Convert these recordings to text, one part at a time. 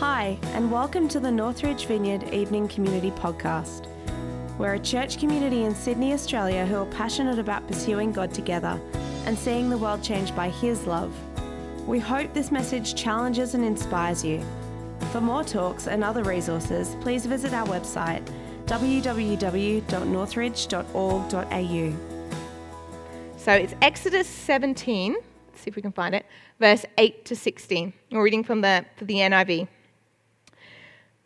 Hi, and welcome to the Northridge Vineyard Evening Community Podcast. We're a church community in Sydney, Australia who are passionate about pursuing God together and seeing the world changed by His love. We hope this message challenges and inspires you. For more talks and other resources, please visit our website www.northridge.org.au. So it's Exodus 17, let's see if we can find it, verse 8 to 16. We're reading from the, the NIV.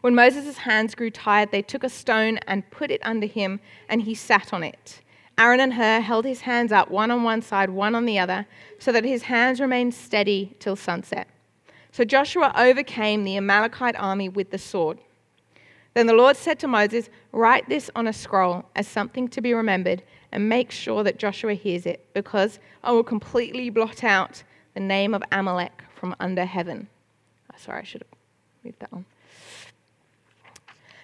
When Moses' hands grew tired, they took a stone and put it under him, and he sat on it. Aaron and Hur held his hands up, one on one side, one on the other, so that his hands remained steady till sunset. So Joshua overcame the Amalekite army with the sword. Then the Lord said to Moses, Write this on a scroll as something to be remembered, and make sure that Joshua hears it, because I will completely blot out the name of Amalek from under heaven. Oh, sorry, I should have moved that on.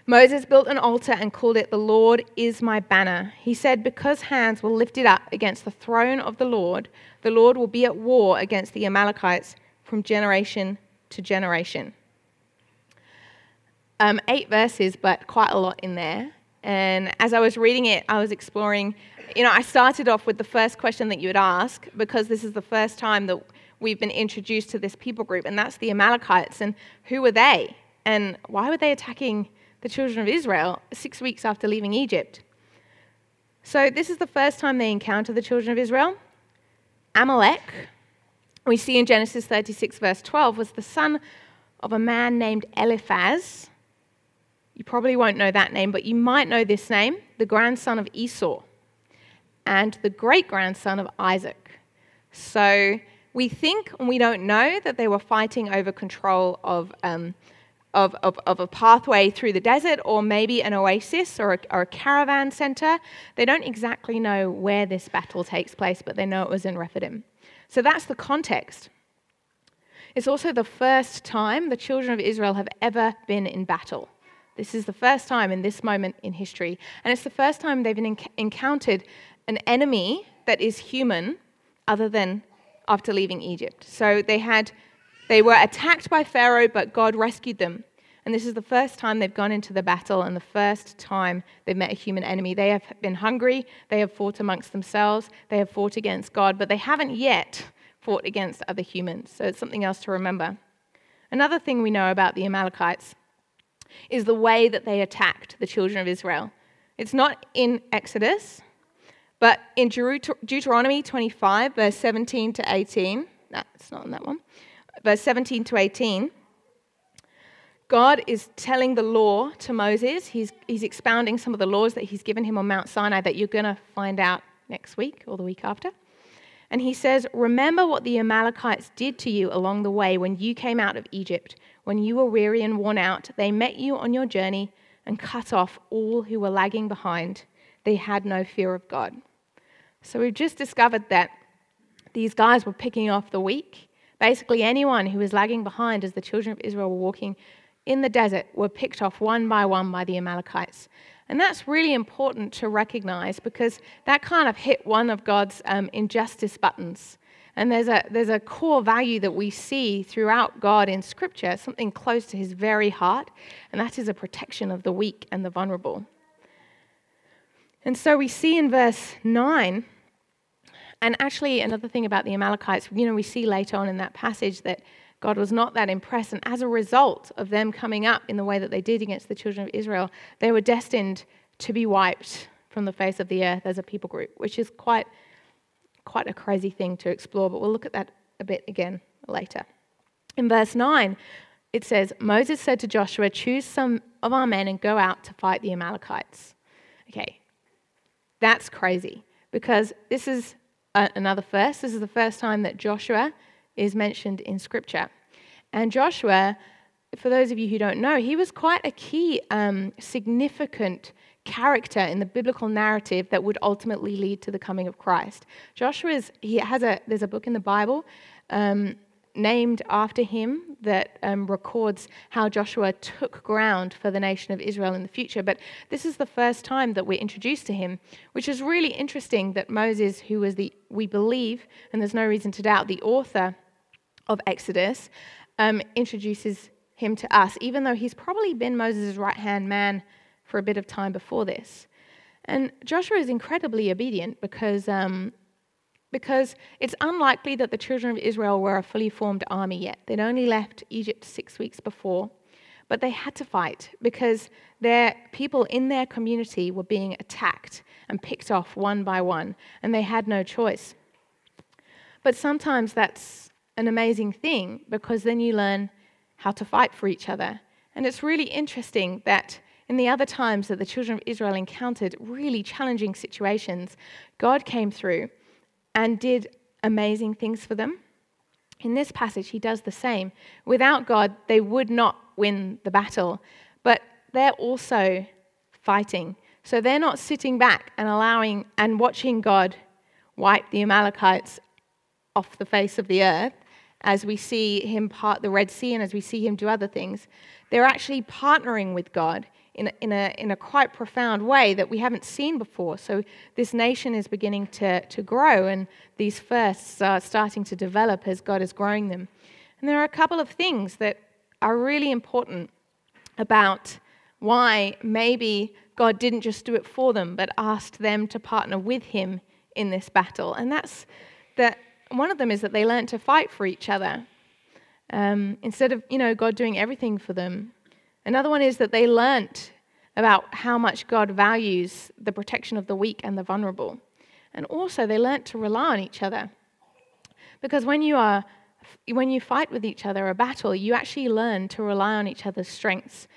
Moses built an altar and called it, The Lord is my banner. He said, Because hands were lifted up against the throne of the Lord, the Lord will be at war against the Amalekites from generation to generation um, eight verses, but quite a lot in there. And as I was reading it, I was exploring. You know, I started off with the first question that you would ask because this is the first time that we've been introduced to this people group, and that's the Amalekites. And who were they? And why were they attacking the children of Israel six weeks after leaving Egypt? So, this is the first time they encounter the children of Israel. Amalek, we see in Genesis 36, verse 12, was the son of a man named Eliphaz you probably won't know that name, but you might know this name the grandson of Esau and the great grandson of Isaac. So we think and we don't know that they were fighting over control of, um, of, of, of, a pathway through the desert or maybe an oasis or a, or a caravan center. They don't exactly know where this battle takes place, but they know it was in Rephidim. So that's the context. It's also the first time the children of Israel have ever been in battle. This is the first time in this moment in history. And it's the first time they've enc- encountered an enemy that is human other than after leaving Egypt. So they had they were attacked by Pharaoh, but God rescued them. And this is the first time they've gone into the battle and the first time they've met a human enemy. They have been hungry, they have fought amongst themselves, they have fought against God, but they haven't yet fought against other humans. So it's something else to remember. Another thing we know about the Amalekites is the way that they attacked the children of Israel. It's not in Exodus, but in Deuteronomy 25, verse 17 to 18. No, it's not in that one. Verse 17 to 18. God is telling the law to Moses. He's, he's expounding some of the laws that he's given him on Mount Sinai that you're going to find out next week or the week after. And he says, Remember what the Amalekites did to you along the way when you came out of Egypt when you were weary and worn out, they met you on your journey and cut off all who were lagging behind. They had no fear of God. So we've just discovered that these guys were picking off the weak. Basically, anyone who was lagging behind as the children of Israel were walking in the desert were picked off one by one by the Amalekites. And that's really important to recognize because that kind of hit one of God's um, injustice buttons. And there's a, there's a core value that we see throughout God in Scripture, something close to his very heart, and that is a protection of the weak and the vulnerable. And so we see in verse 9, and actually another thing about the Amalekites, you know, we see later on in that passage that God was not that impressed, and as a result of them coming up in the way that they did against the children of Israel, they were destined to be wiped from the face of the earth as a people group, which is quite quite a crazy thing to explore, but we'll look at that a bit again later. In verse 9, it says, Moses said to Joshua, Choose some of our men and go out to fight the Amalekites. Okay, that's crazy because this is another first. This is the first time that Joshua is mentioned in Scripture. And Joshua for those of you who don't know, he was quite a key, um, significant character in the biblical narrative that would ultimately lead to the coming of Christ. Joshua is, he has a, there's a book in the Bible um, named after him that um, records how Joshua took ground for the nation of Israel in the future. But this is the first time that we're introduced to him, which is really interesting that Moses, who was the, we believe, and there's no reason to doubt, the author of Exodus, um, introduces him to us, even though he's probably been Moses' right hand man for a bit of time before this. And Joshua is incredibly obedient because, um, because it's unlikely that the children of Israel were a fully formed army yet. They'd only left Egypt six weeks before, but they had to fight because their people in their community were being attacked and picked off one by one, and they had no choice. But sometimes that's an amazing thing because then you learn how to fight for each other. And it's really interesting that in the other times that the children of Israel encountered really challenging situations, God came through and did amazing things for them. In this passage, he does the same. Without God, they would not win the battle, but they're also fighting. So they're not sitting back and allowing and watching God wipe the Amalekites off the face of the earth as we see him part the Red Sea and as we see him do other things. They're actually partnering with God in a, in a, in a quite profound way that we haven't seen before. So this nation is beginning to, to grow, and these firsts are starting to develop as God is growing them. And there are a couple of things that are really important about why maybe God didn't just do it for them, but asked them to partner with Him in this battle. And that's that one of them is that they learned to fight for each other. Um, instead of, you know, God doing everything for them, Another one is that they learnt about how much God values the protection of the weak and the vulnerable. And also, they learnt to rely on each other. Because when you, are, when you fight with each other a battle, you actually learn to rely on each other's strengths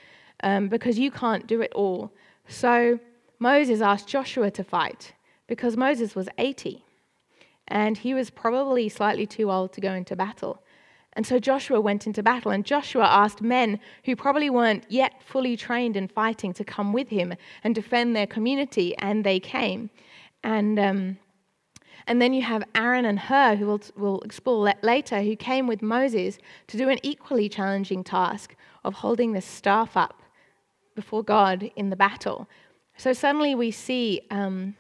um, because you can't do it all. So, Moses asked Joshua to fight because Moses was 80 and he was probably slightly too old to go into battle. And so Joshua went into battle, and Joshua asked men who probably weren't yet fully trained in fighting to come with him and defend their community, and they came. And, um, and then you have Aaron and Hur, who we'll, we'll explore later, who came with Moses to do an equally challenging task of holding the staff up before God in the battle. So suddenly we see um,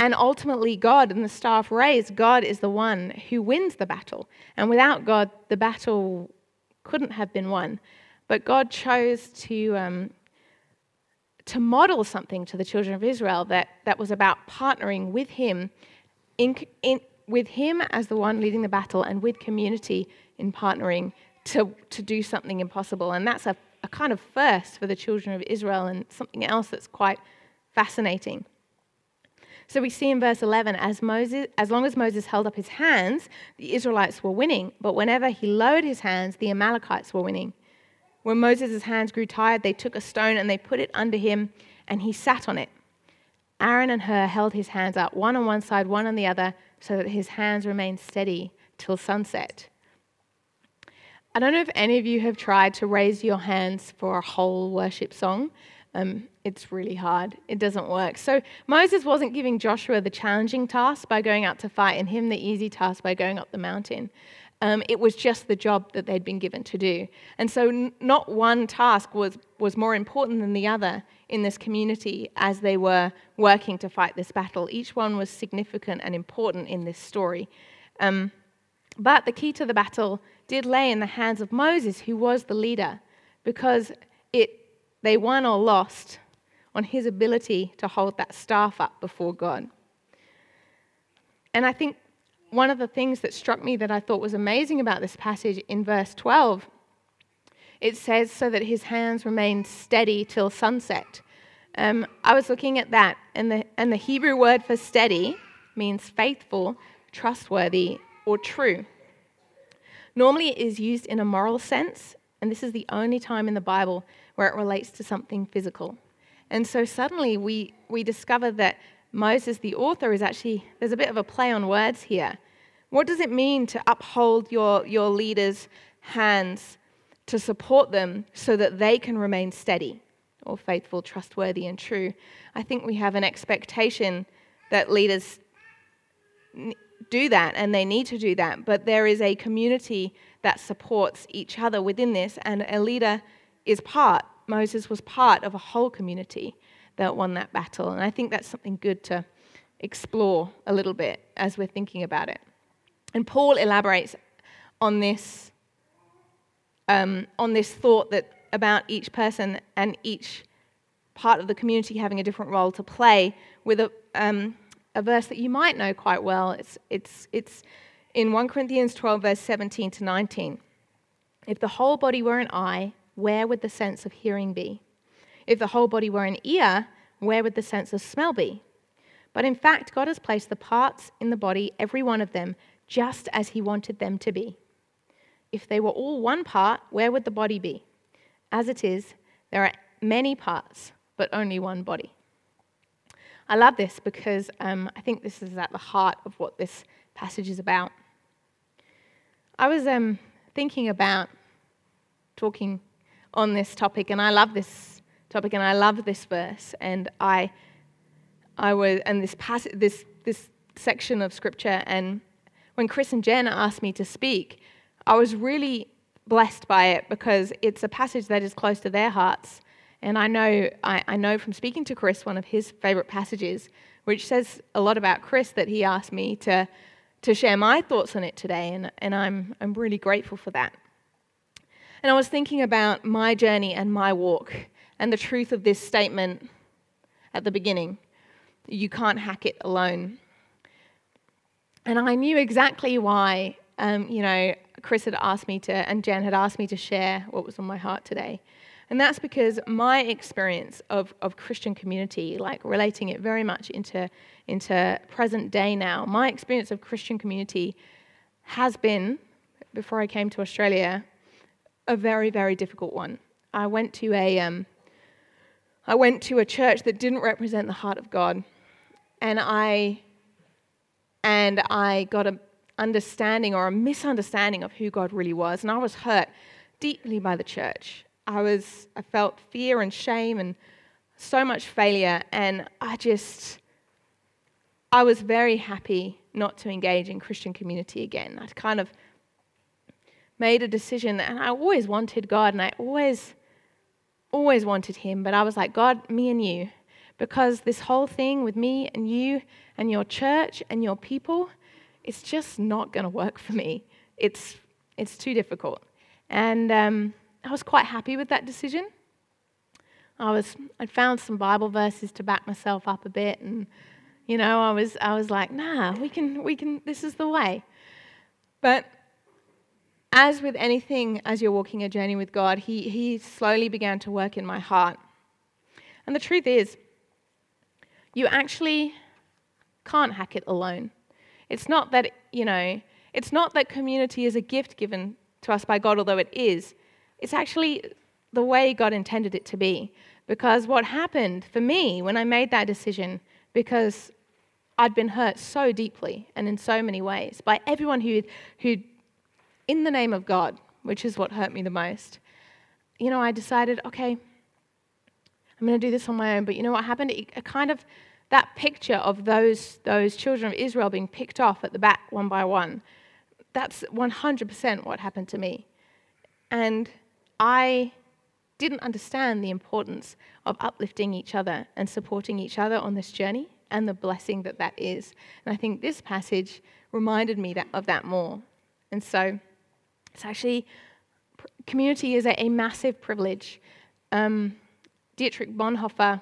and ultimately, God and the staff raised, God is the one who wins the battle. And without God, the battle couldn't have been won. But God chose to, um, to model something to the children of Israel that, that was about partnering with Him, in, in, with Him as the one leading the battle, and with community in partnering to, to do something impossible. And that's a, a kind of first for the children of Israel, and something else that's quite fascinating. So we see in verse 11, as, Moses, as long as Moses held up his hands, the Israelites were winning. But whenever he lowered his hands, the Amalekites were winning. When Moses' hands grew tired, they took a stone and they put it under him, and he sat on it. Aaron and Hur held his hands up, one on one side, one on the other, so that his hands remained steady till sunset. I don't know if any of you have tried to raise your hands for a whole worship song. Um, it's really hard. It doesn't work. So Moses wasn't giving Joshua the challenging task by going out to fight and him the easy task by going up the mountain. Um, it was just the job that they'd been given to do. And so, n- not one task was, was more important than the other in this community as they were working to fight this battle. Each one was significant and important in this story. Um, but the key to the battle did lay in the hands of Moses, who was the leader, because it, they won or lost on his ability to hold that staff up before God. And I think one of the things that struck me that I thought was amazing about this passage in verse 12, it says, so that his hands remained steady till sunset. Um, I was looking at that, and the, and the Hebrew word for steady means faithful, trustworthy, or true. Normally, it is used in a moral sense, and this is the only time in the Bible where it relates to something physical. And so suddenly we, we discover that Moses, the author, is actually, there's a bit of a play on words here. What does it mean to uphold your, your leader's hands to support them so that they can remain steady or faithful, trustworthy, and true. I think we have an expectation that leaders do that and they need to do that, but there is a community that supports each other within this, and a leader is part. Moses was part of a whole community that won that battle, and I think that's something good to explore a little bit as we're thinking about it. And Paul elaborates on this, um, on this thought that about each person and each part of the community having a different role to play with a, um, a verse that you might know quite well. It's, it's, it's in 1 Corinthians 12, verse 17 to 19. If the whole body were an eye, where would the sense of hearing be? If the whole body were an ear, where would the sense of smell be? But in fact, God has placed the parts in the body, every one of them, just as He wanted them to be. If they were all one part, where would the body be? As it is, there are many parts, but only one body. I love this because um, I think this is at the heart of what this passage is about. I was um, thinking about talking on this topic, and I love this topic, and I love this verse, and I, I was, and this passage, this this section of scripture, and when Chris and Jen asked me to speak, I was really blessed by it because it's a passage that is close to their hearts. And I know, I, I, know from speaking to Chris, one of his favorite passages, which says a lot about Chris, that he asked me to, to share my thoughts on it today. And, and I'm, I'm really grateful for that. And I was thinking about my journey and my walk and the truth of this statement at the beginning you can't hack it alone. And I knew exactly why, um, you know, Chris had asked me to, and Jen had asked me to share what was on my heart today. And that's because my experience of, of Christian community, like relating it very much into, into present day now, my experience of Christian community has been, before I came to Australia, a very, very difficult one. I went to a, um, I went to a church that didn't represent the heart of God, and I, and I got a understanding or a misunderstanding of who God really was. And I was hurt deeply by the church. I was I felt fear and shame and so much failure and I just I was very happy not to engage in Christian community again. I'd kind of made a decision and I always wanted God and I always always wanted him, but I was like, God, me and you. Because this whole thing with me and you and your church and your people, it's just not going to work for me. It's, it's too difficult. And um, I was quite happy with that decision. I was, I'd found some Bible verses to back myself up a bit, and you know, I was, I was like, nah, we can, we can, this is the way. But as with anything, as you're walking a journey with God, he, he slowly began to work in my heart. And the truth is, you actually can't hack it alone. It's not that, you know, it's not that community is a gift given to us by God, although it is. It's actually the way God intended it to be. Because what happened for me when I made that decision, because I'd been hurt so deeply and in so many ways by everyone who, who, in the name of God, which is what hurt me the most, you know, I decided, okay, I'm going to do this on my own. But you know what happened? It, kind of that picture of those, those children of Israel being picked off at the back one by one, that's 100% what happened to me. And I didn't understand the importance of uplifting each other and supporting each other on this journey and the blessing that that is. And I think this passage reminded me that, of that more. And so it's actually, community is a, a massive privilege. Um, Dietrich Bonhoeffer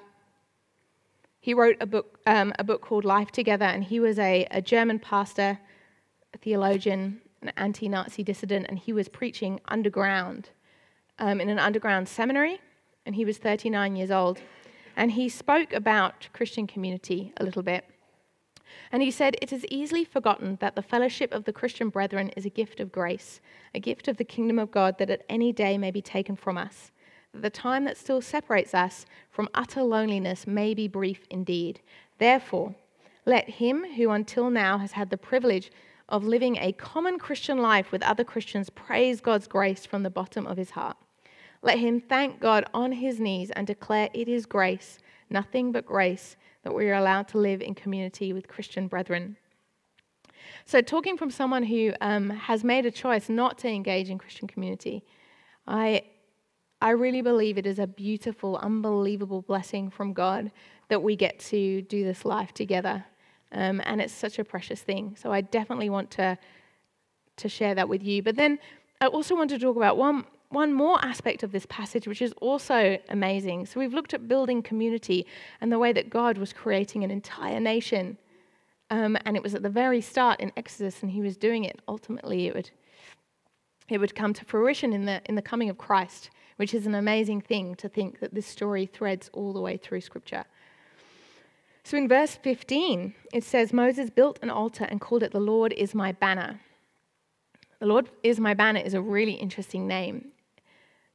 he wrote a book, um, a book called Life Together, and he was a, a German pastor, a theologian, an anti Nazi dissident, and he was preaching underground um, in an underground seminary, and he was 39 years old. And he spoke about Christian community a little bit. And he said, It is easily forgotten that the fellowship of the Christian brethren is a gift of grace, a gift of the kingdom of God that at any day may be taken from us that the time that still separates us from utter loneliness may be brief indeed. Therefore, let him who until now has had the privilege of living a common Christian life with other Christians praise God's grace from the bottom of his heart. Let him thank God on his knees and declare it is grace, nothing but grace, that we are allowed to live in community with Christian brethren. So, talking from someone who um, has made a choice not to engage in Christian community, I, I really believe it is a beautiful, unbelievable blessing from God that we get to do this life together. Um, and it's such a precious thing. So, I definitely want to, to share that with you. But then I also want to talk about one, one more aspect of this passage, which is also amazing. So, we've looked at building community and the way that God was creating an entire nation um, and it was at the very start in Exodus, and he was doing it. Ultimately, it would, it would come to fruition in the, in the coming of Christ, which is an amazing thing to think that this story threads all the way through Scripture. So in verse 15, it says, Moses built an altar and called it, The Lord is my banner. The Lord is my banner is a really interesting name.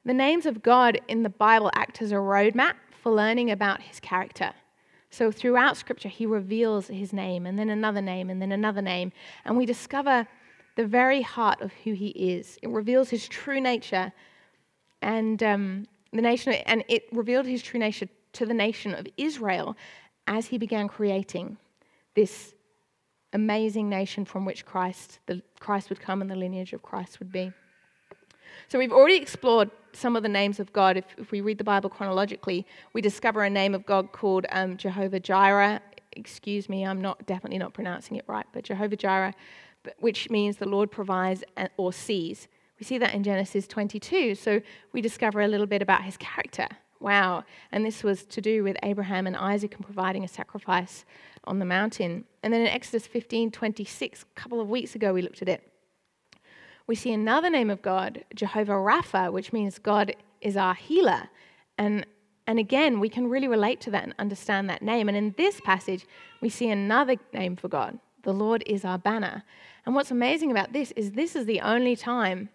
The names of God in the Bible act as a roadmap for learning about his character. So throughout Scripture, he reveals his name, and then another name, and then another name. And we discover the very heart of who he is. It reveals his true nature, and um, the nation, and it revealed his true nature to the nation of Israel as he began creating this amazing nation from which Christ, the, Christ would come and the lineage of Christ would be. So we've already explored some of the names of God. If, if we read the Bible chronologically, we discover a name of God called um, Jehovah Jireh. Excuse me, I'm not definitely not pronouncing it right, but Jehovah Jireh, which means the Lord provides or sees. We see that in Genesis 22. So we discover a little bit about his character. Wow. And this was to do with Abraham and Isaac and providing a sacrifice on the mountain. And then in Exodus 15 26, a couple of weeks ago, we looked at it we see another name of God, Jehovah Rapha, which means God is our healer. And, and again, we can really relate to that and understand that name. And in this passage, we see another name for God the Lord is our banner. And what's amazing about this is this is the only time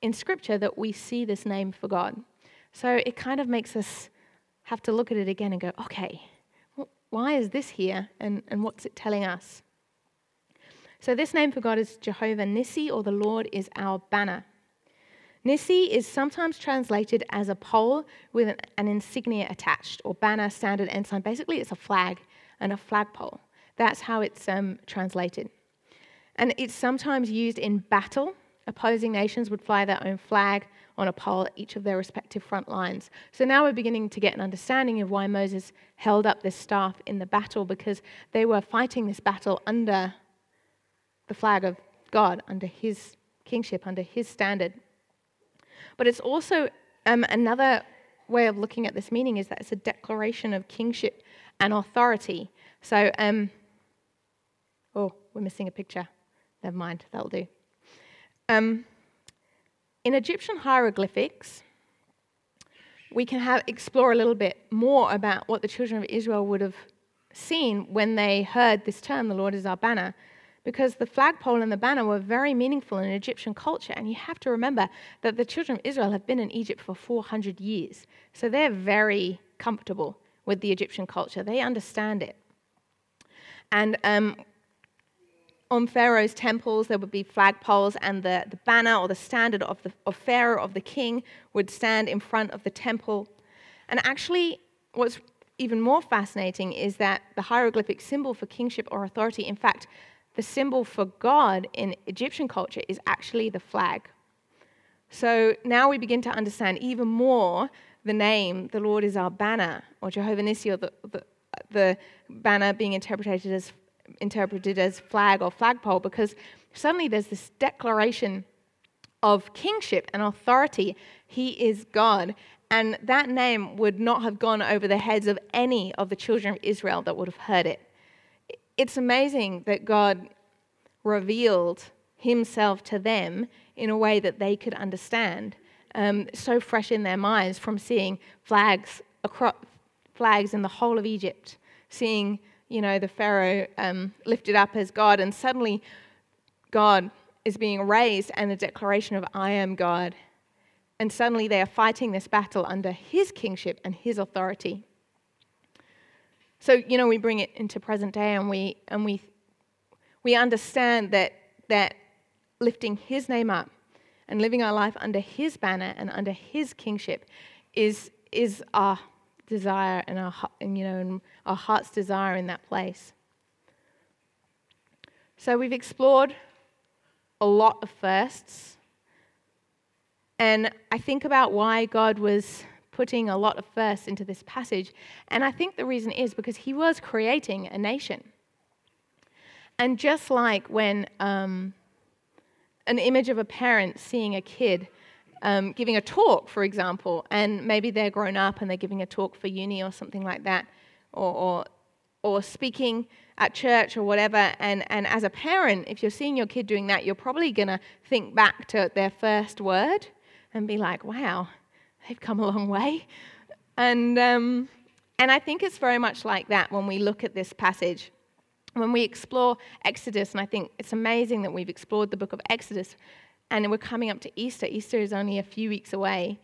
in Scripture that we see this name for God. So it kind of makes us have to look at it again and go, okay, why is this here and, and what's it telling us? So, this name for God is Jehovah Nissi, or the Lord is our banner. Nissi is sometimes translated as a pole with an, an insignia attached, or banner, standard, ensign. Basically, it's a flag and a flagpole. That's how it's um, translated. And it's sometimes used in battle. Opposing nations would fly their own flag on a pole at each of their respective front lines. So now we're beginning to get an understanding of why Moses held up this staff in the battle because they were fighting this battle under the flag of God under his kingship, under his standard. But it's also um, another way of looking at this meaning is that it's a declaration of kingship and authority. So, um, oh, we're missing a picture. Never mind, that'll do. Um, in Egyptian hieroglyphics, we can have, explore a little bit more about what the children of Israel would have seen when they heard this term, the Lord is our banner because the flagpole and the banner were very meaningful in Egyptian culture. And you have to remember that the children of Israel have been in Egypt for 400 years. So they're very comfortable with the Egyptian culture, they understand it. And um, on Pharaoh's temples, there would be flagpoles, and the, the banner or the standard of, the, of Pharaoh, of the king, would stand in front of the temple. And actually, what's even more fascinating is that the hieroglyphic symbol for kingship or authority, in fact, the symbol for God in Egyptian culture is actually the flag. So now we begin to understand even more the name, the Lord is our banner, or Jehovah Nissi, or the, the, the banner being interpreted as, interpreted as flag or flagpole, because suddenly there's this declaration of kingship and authority. He is God. And that name would not have gone over the heads of any of the children of Israel that would have heard it it's amazing that God revealed himself to them in a way that they could understand. Um, so fresh in their minds from seeing flags across, flags in the whole of Egypt, seeing you know the Pharaoh um, lifted up as God, and suddenly God is being raised and the declaration of I am God. And suddenly they are fighting this battle under his kingship and his authority. So, you know, we bring it into present day and we, and we, we understand that that lifting His name up and living our life under His banner and under His kingship is, is our desire and our, and, you know, and our heart's desire in that place. So we've explored a lot of firsts. And I think about why God was putting a lot of firsts into this passage. And I think the reason is because he was creating a nation. And just like when um, an image of a parent seeing a kid um, giving a talk, for example, and maybe they're grown up and they're giving a talk for uni or something like that, or, or, or speaking at church or whatever, and, and as a parent, if you're seeing your kid doing that, you're probably going to think back to their first word and be like, wow, they've come a long way. And, um, and I think it's very much like that when we look at this passage. When we explore Exodus, and I think it's amazing that we've explored the book of Exodus, and we're coming up to Easter. Easter is only a few weeks away,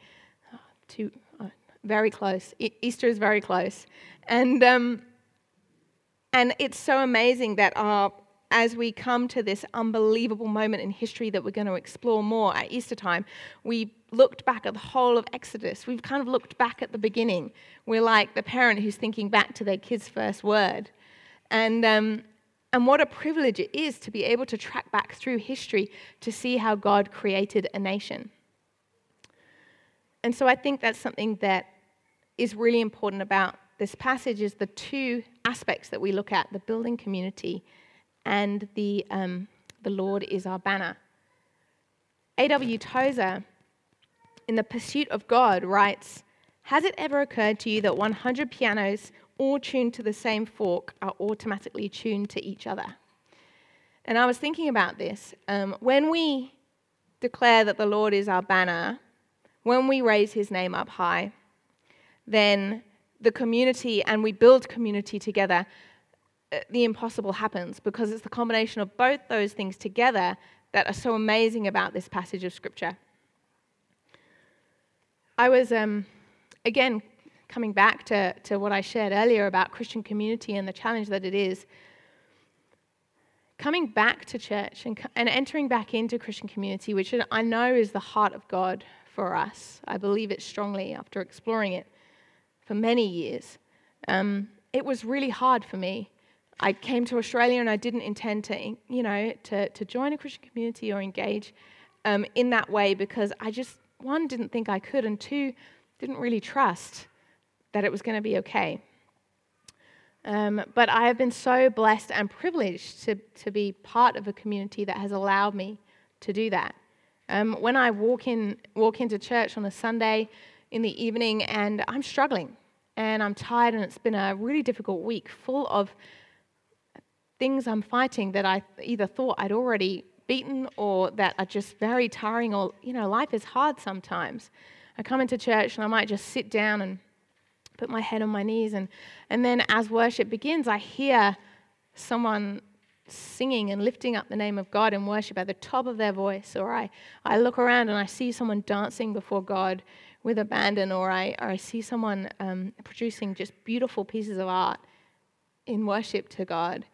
to, uh, very close. E- Easter is very close. And, um, and it's so amazing that our, as we come to this unbelievable moment in history that we're going to explore more at Easter time, we looked back at the whole of Exodus. We've kind of looked back at the beginning. We're like the parent who's thinking back to their kid's first word. And, um, and what a privilege it is to be able to track back through history to see how God created a nation. And so I think that's something that is really important about this passage is the two aspects that we look at the building community and the, um, the Lord is our banner. A.W. Tozer, in The Pursuit of God, writes Has it ever occurred to you that 100 pianos, all tuned to the same fork, are automatically tuned to each other? And I was thinking about this. Um, when we declare that the Lord is our banner, when we raise his name up high, then the community and we build community together, the impossible happens because it's the combination of both those things together that are so amazing about this passage of Scripture. I was, um, again, coming back to, to what I shared earlier about Christian community and the challenge that it is. Coming back to church and, and entering back into Christian community, which I know is the heart of God for us. I believe it strongly after exploring it for many years. Um, it was really hard for me. I came to Australia and I didn't intend to, you know, to, to join a Christian community or engage um, in that way because I just, one, didn't think I could, and two, didn't really trust that it was going to be okay. Um, but I have been so blessed and privileged to, to be part of a community that has allowed me to do that. Um, when I walk in walk into church on a Sunday, in the evening and I'm struggling and I'm tired and it's been a really difficult week full of things I'm fighting that I either thought I'd already beaten or that are just very tiring or, you know, life is hard sometimes. I come into church and I might just sit down and put my head on my knees and, and then as worship begins, I hear someone singing and lifting up the name of God in worship at the top of their voice, or I, I look around and I see someone dancing before God with abandon, or I, or I see someone um, producing just beautiful pieces of art in worship to God.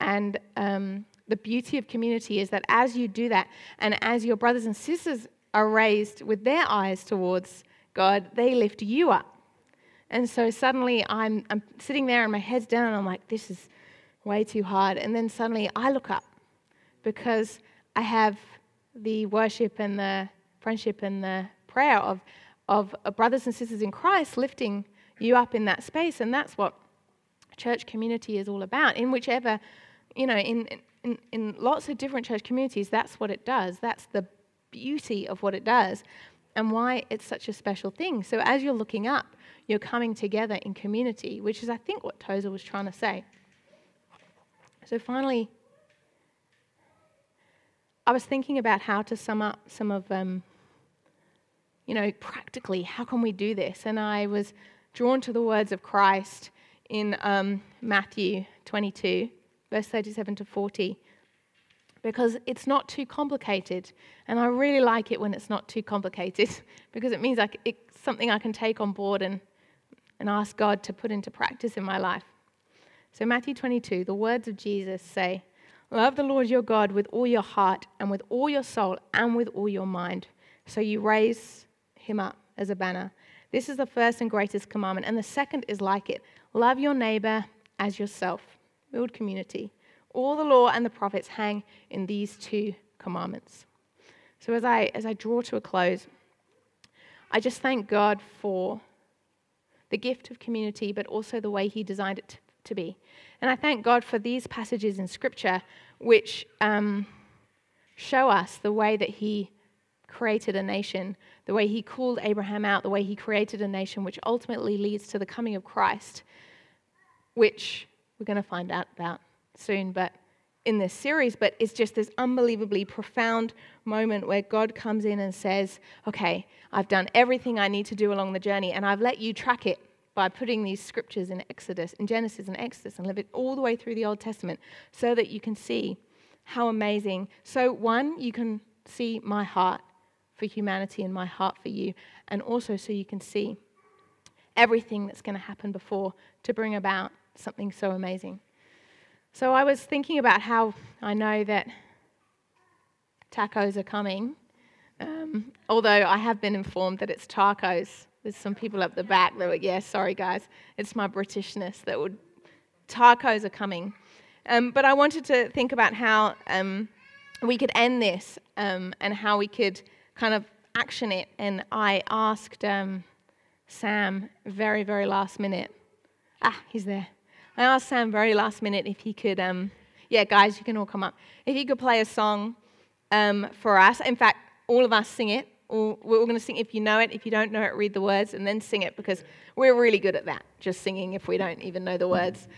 And um, the beauty of community is that as you do that, and as your brothers and sisters are raised with their eyes towards God, they lift you up. And so suddenly I'm, I'm sitting there and my head's down, and I'm like, this is way too hard. And then suddenly I look up because I have the worship and the friendship and the prayer of of brothers and sisters in Christ lifting you up in that space. And that's what church community is all about. In whichever, you know, in, in, in lots of different church communities, that's what it does. That's the beauty of what it does and why it's such a special thing. So as you're looking up, you're coming together in community, which is, I think, what Tozer was trying to say. So finally, I was thinking about how to sum up some of um, you know, practically, how can we do this? And I was drawn to the words of Christ in um, Matthew 22, verse 37 to 40, because it's not too complicated. And I really like it when it's not too complicated, because it means like it's something I can take on board and, and ask God to put into practice in my life. So, Matthew 22, the words of Jesus say, Love the Lord your God with all your heart and with all your soul and with all your mind. So you raise him up as a banner. This is the first and greatest commandment. And the second is like it love your neighbor as yourself. Build community. All the law and the prophets hang in these two commandments. So as I, as I draw to a close, I just thank God for the gift of community, but also the way He designed it to be. And I thank God for these passages in Scripture which um, show us the way that He created a nation, the way He called Abraham out, the way He created a nation, which ultimately leads to the coming of Christ, which we're going to find out about soon, but in this series, but it's just this unbelievably profound moment where God comes in and says, Okay, I've done everything I need to do along the journey, and I've let you track it by putting these scriptures in Exodus, in Genesis and Exodus, and live it all the way through the Old Testament so that you can see how amazing. So, one, you can see my heart for humanity and my heart for you, and also so you can see everything that's going to happen before to bring about something so amazing. So I was thinking about how I know that tacos are coming, um, although I have been informed that it's tacos. There's some people up the back that were, yeah, sorry guys, it's my Britishness that would, tacos are coming. Um, but I wanted to think about how um, we could end this um, and how we could kind of action it. And I asked um, Sam very, very last minute. Ah, he's there. I asked Sam very last minute if he could, um, yeah, guys, you can all come up. If he could play a song um, for us. In fact, all of us sing it. we're going to sing if you know it. If you don't know it, read the words and then sing it because we're really good at that, just singing if we don't even know the words.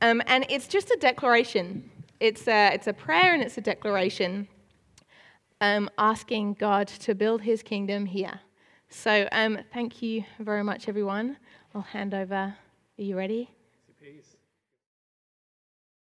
Um, and it's just a declaration. It's a, it's a prayer and it's a declaration um, asking God to build his kingdom here. So um, thank you very much, everyone. I'll hand over. Are you ready? Peace.